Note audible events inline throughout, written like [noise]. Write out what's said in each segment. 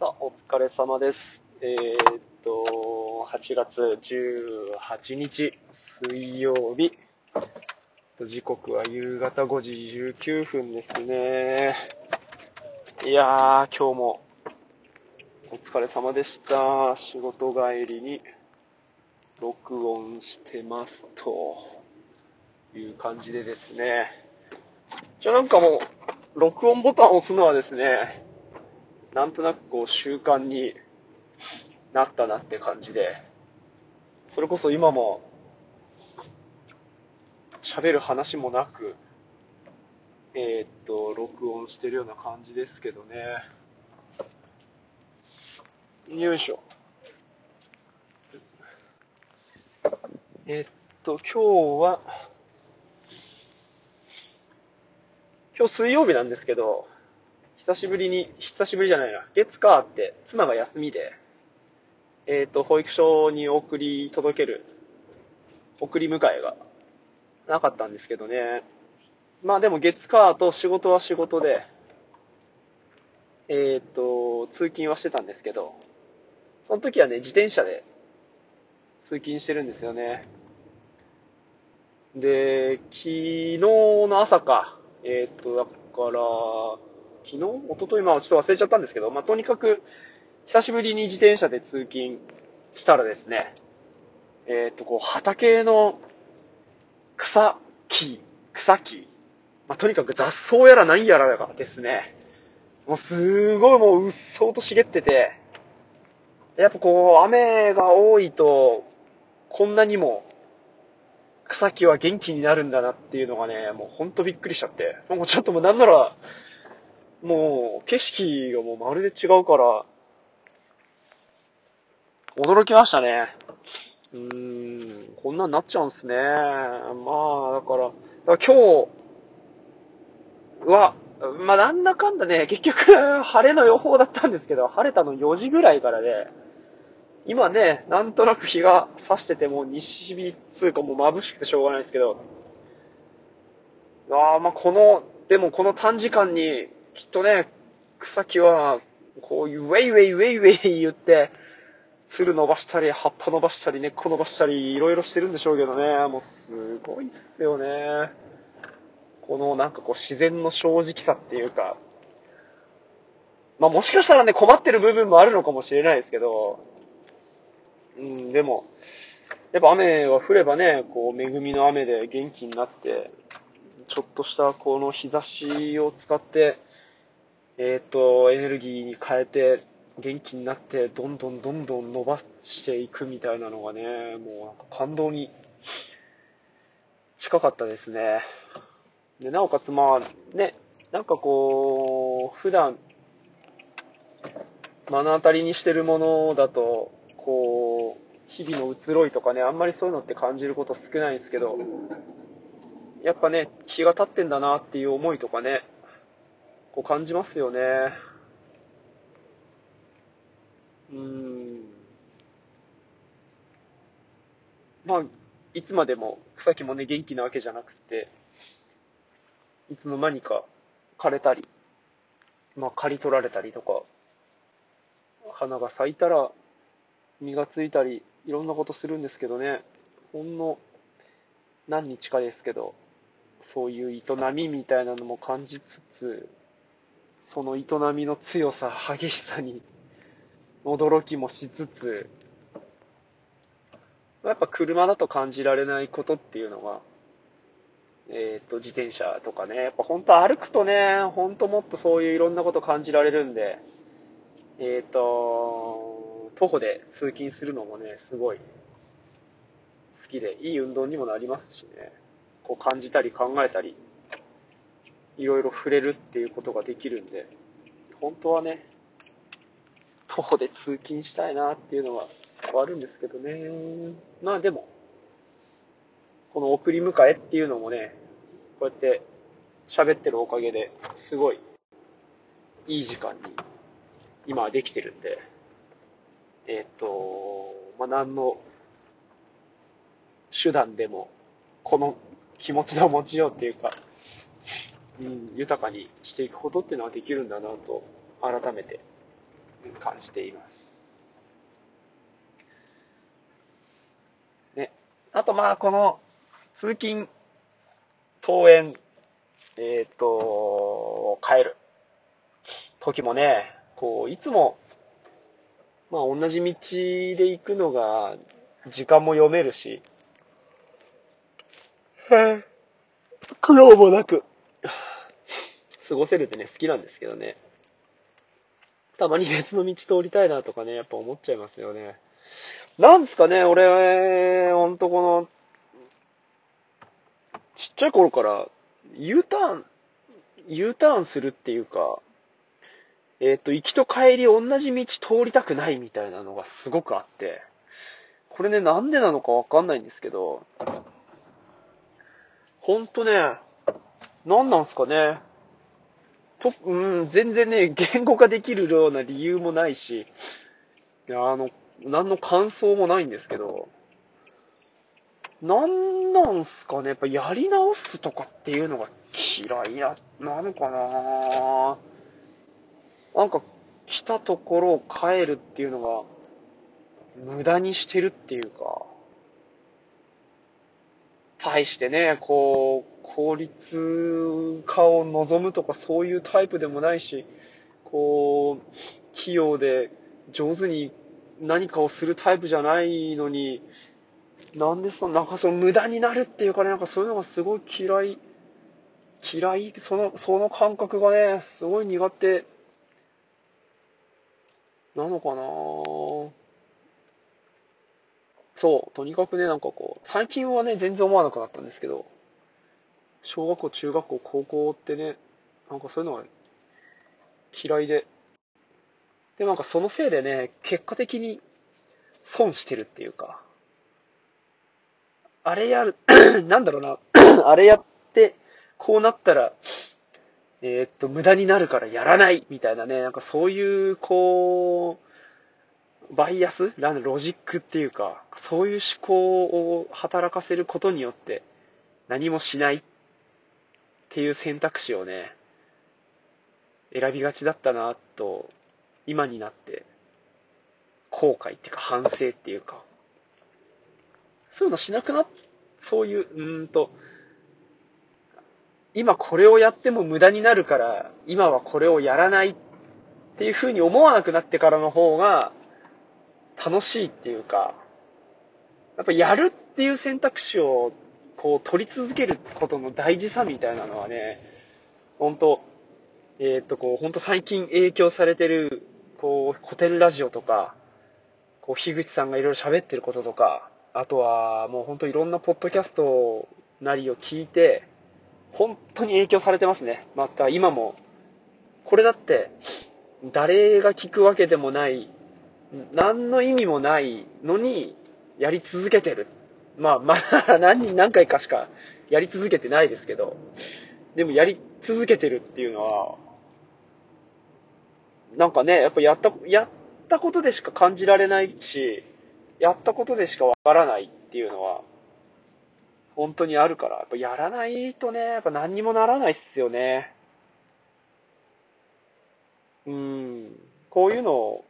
さあ、お疲れ様です。えー、っと、8月18日、水曜日。時刻は夕方5時19分ですね。いやー、今日もお疲れ様でした。仕事帰りに録音してますという感じでですね。じゃあなんかもう、録音ボタンを押すのはですね、なんとなくこう習慣になったなって感じで、それこそ今も喋る話もなく、えー、っと、録音してるような感じですけどね。よいしょ。え、っと、今日は、今日水曜日なんですけど、久しぶりに、久しぶりじゃないな、月火あって、妻が休みで、えっ、と、保育所に送り届ける、送り迎えがなかったんですけどね。まあでも月火と仕事は仕事で、えっ、と、通勤はしてたんですけど、その時はね、自転車で通勤してるんですよね。で、昨日の朝か、えっ、と、だから、昨日？一昨日まあちょっと忘れちゃったんですけど、まあとにかく、久しぶりに自転車で通勤したらですね、えっ、と、こう、畑の草木、草木、まあとにかく雑草やら何やらがですね、もうすごいもううっそうと茂ってて、やっぱこう、雨が多いと、こんなにも草木は元気になるんだなっていうのがね、もうほんとびっくりしちゃって。もうちょっともうなんなら、もう景色がもうまるで違うから、驚きましたね。うーん、こんなんなっちゃうんすね。まあ、だから、だから今日は、まあなんだかんだね、結局晴れの予報だったんですけど、晴れたの4時ぐらいからで、今ね、なんとなく日が差してても西日つうかもう眩しくてしょうがないですけど、ああ、まあこの、でもこの短時間に、きっとね、草木は、こういうウェイウェイウェイウェイ言って、つる伸ばしたり、葉っぱ伸ばしたり、根っこ伸ばしたり、いろいろしてるんでしょうけどね、もうすごいっすよね。このなんかこう自然の正直さっていうか、まあもしかしたらね、困ってる部分もあるのかもしれないですけど、うん、でも、やっぱ雨が降ればね、こう恵みの雨で元気になって、ちょっとしたこの日差しを使って、えっ、と、エネルギーに変えて、元気になって、どんどんどんどん伸ばしていくみたいなのがね、もうなんか感動に近かったですね。で、なおかつまあ、ね、なんかこう、普段、目の当たりにしてるものだと、こう、日々の移ろいとかね、あんまりそういうのって感じること少ないんですけど、やっぱね、日が経ってんだなっていう思いとかね、こう感じますよね。うん。まあ、いつまでも草木もね、元気なわけじゃなくて、いつの間にか枯れたり、まあ、刈り取られたりとか、花が咲いたら実がついたり、いろんなことするんですけどね、ほんの何日かですけど、そういう営みみたいなのも感じつつ、その営みの強さ、激しさに驚きもしつつ、やっぱ車だと感じられないことっていうのが、えっ、と、自転車とかね、やっぱ本当歩くとね、本当もっとそういういろんなこと感じられるんで、えっ、と、徒歩で通勤するのもね、すごい好きで、いい運動にもなりますしね、こう感じたり考えたり、いろいろ触れるっていうことができるんで、本当はね、徒歩で通勤したいなっていうのはあるんですけどね。まあでも、この送り迎えっていうのもね、こうやって喋ってるおかげで、すごいいい時間に今はできてるんで、えっ、と、まあ何の手段でも、この気持ちの持ちようっていうか、うん、豊かにしていくことっていうのはできるんだなと、改めて感じています。ね。あとまあ、この、通勤、登園、えっ、と、帰る時もね、こう、いつも、まあ同じ道で行くのが、時間も読めるし、苦労もなく、過ごせるってね、好きなんですけどね。たまに別の道通りたいなとかね、やっぱ思っちゃいますよね。なんですかね、俺、ほんとこの、ちっちゃい頃から、U ターン、U ターンするっていうか、えっ、と、行きと帰り同じ道通りたくないみたいなのがすごくあって、これね、なんでなのかわかんないんですけど、ほんとね、なんなんすかね。と、うん、全然ね、[laughs] 言語化できるような理由もないし、あの、何の感想もないんですけど、なんなんすかね、やっぱやり直すとかっていうのが嫌いな、なのかな。なんか、来たところを帰るっていうのが、無駄にしてるっていうか、対してね、こう、効率化を望むとかそういうタイプでもないし、こう、器用で上手に何かをするタイプじゃないのに、なんでその、なんかその無駄になるっていうかね、なんかそういうのがすごい嫌い、嫌い、その、その感覚がね、すごい苦手、なのかな。そう、とにかくね、なんかこう、最近はね、全然思わなくなったんですけど、小学校、中学校、高校ってね、なんかそういうのが嫌いで、で、なんかそのせいでね、結果的に損してるっていうか、あれやる、[clears throat] なんだろうな、[clears throat] あれやって、こうなったら、えー、っと、無駄になるからやらないみたいなね、なんかそういう、こう、バイアス？ロジックっていうか、そういう思考を働かせることによって、何もしない。っていう選択肢をね、選びがちだったな、と、今になって、後悔っていうか反省っていうか、そういうのしなくなっ、そういう、うんと、今これをやっても無駄になるから、今はこれをやらないっていう風に思わなくなってからの方が楽しいっていうか、やっぱやるっていう選択肢をこう取り続けることの大事さみたいなのはね、本当えー、っとこう、本当最近影響されてる、こう、古典ラジオとか、こう、樋口さんがいろいろ喋ってることとか、あとはもう本当いろんなポッドキャストなりを聞いて、本当に影響されてますね。また今も、これだって、誰が聞くわけでもない、何の意味もないのに、やり続けてる。まあ、まだ [laughs] 何人何回かしかやり続けてないですけど、でもやり続けてるっていうのは、なんかね、やっぱやった、やったことでしか感じられないし、やったことでしかわからないっていうのは、本当にあるから、やっぱやらないとね、やっぱ何にもならないっすよね。うん。こういうのを、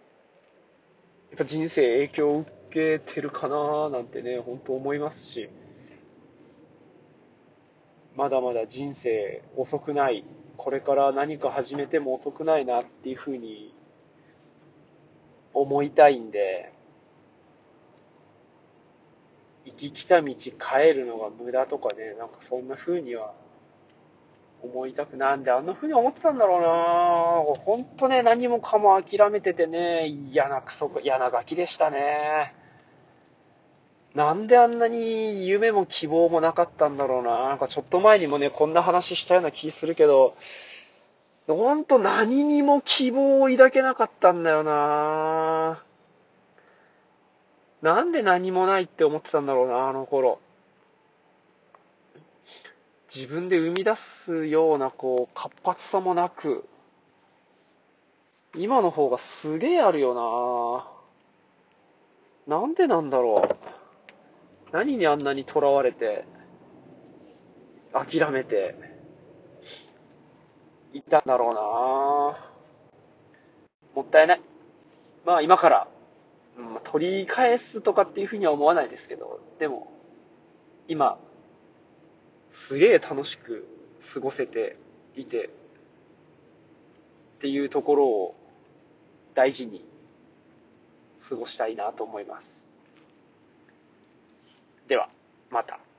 やっぱ人生影響を受けてるかななんてね、本当思いますし、まだまだ人生遅くない、これから何か始めても遅くないなっていうふうに思いたいんで、行き来た道帰るのが無駄とかね、なんかそんな風には思いたくなんであんな風に思ってたんだろうなほんとね、何もかも諦めててね、嫌なクソ、嫌なガキでしたね。なんであんなに夢も希望もなかったんだろうななんかちょっと前にもね、こんな話したような気するけど、ほんと何にも希望を抱けなかったんだよななんで何もないって思ってたんだろうな、あの頃。自分で生み出すような、こう、活発さもなく、今の方がすげえあるよななんでなんだろう。何にあんなに囚われて、諦めて、いたんだろうなもったいない。まあ今から、取り返すとかっていうふうには思わないですけど、でも、今、すげえ楽しく過ごせていて、っていうところを大事に過ごしたいなと思います。では、また。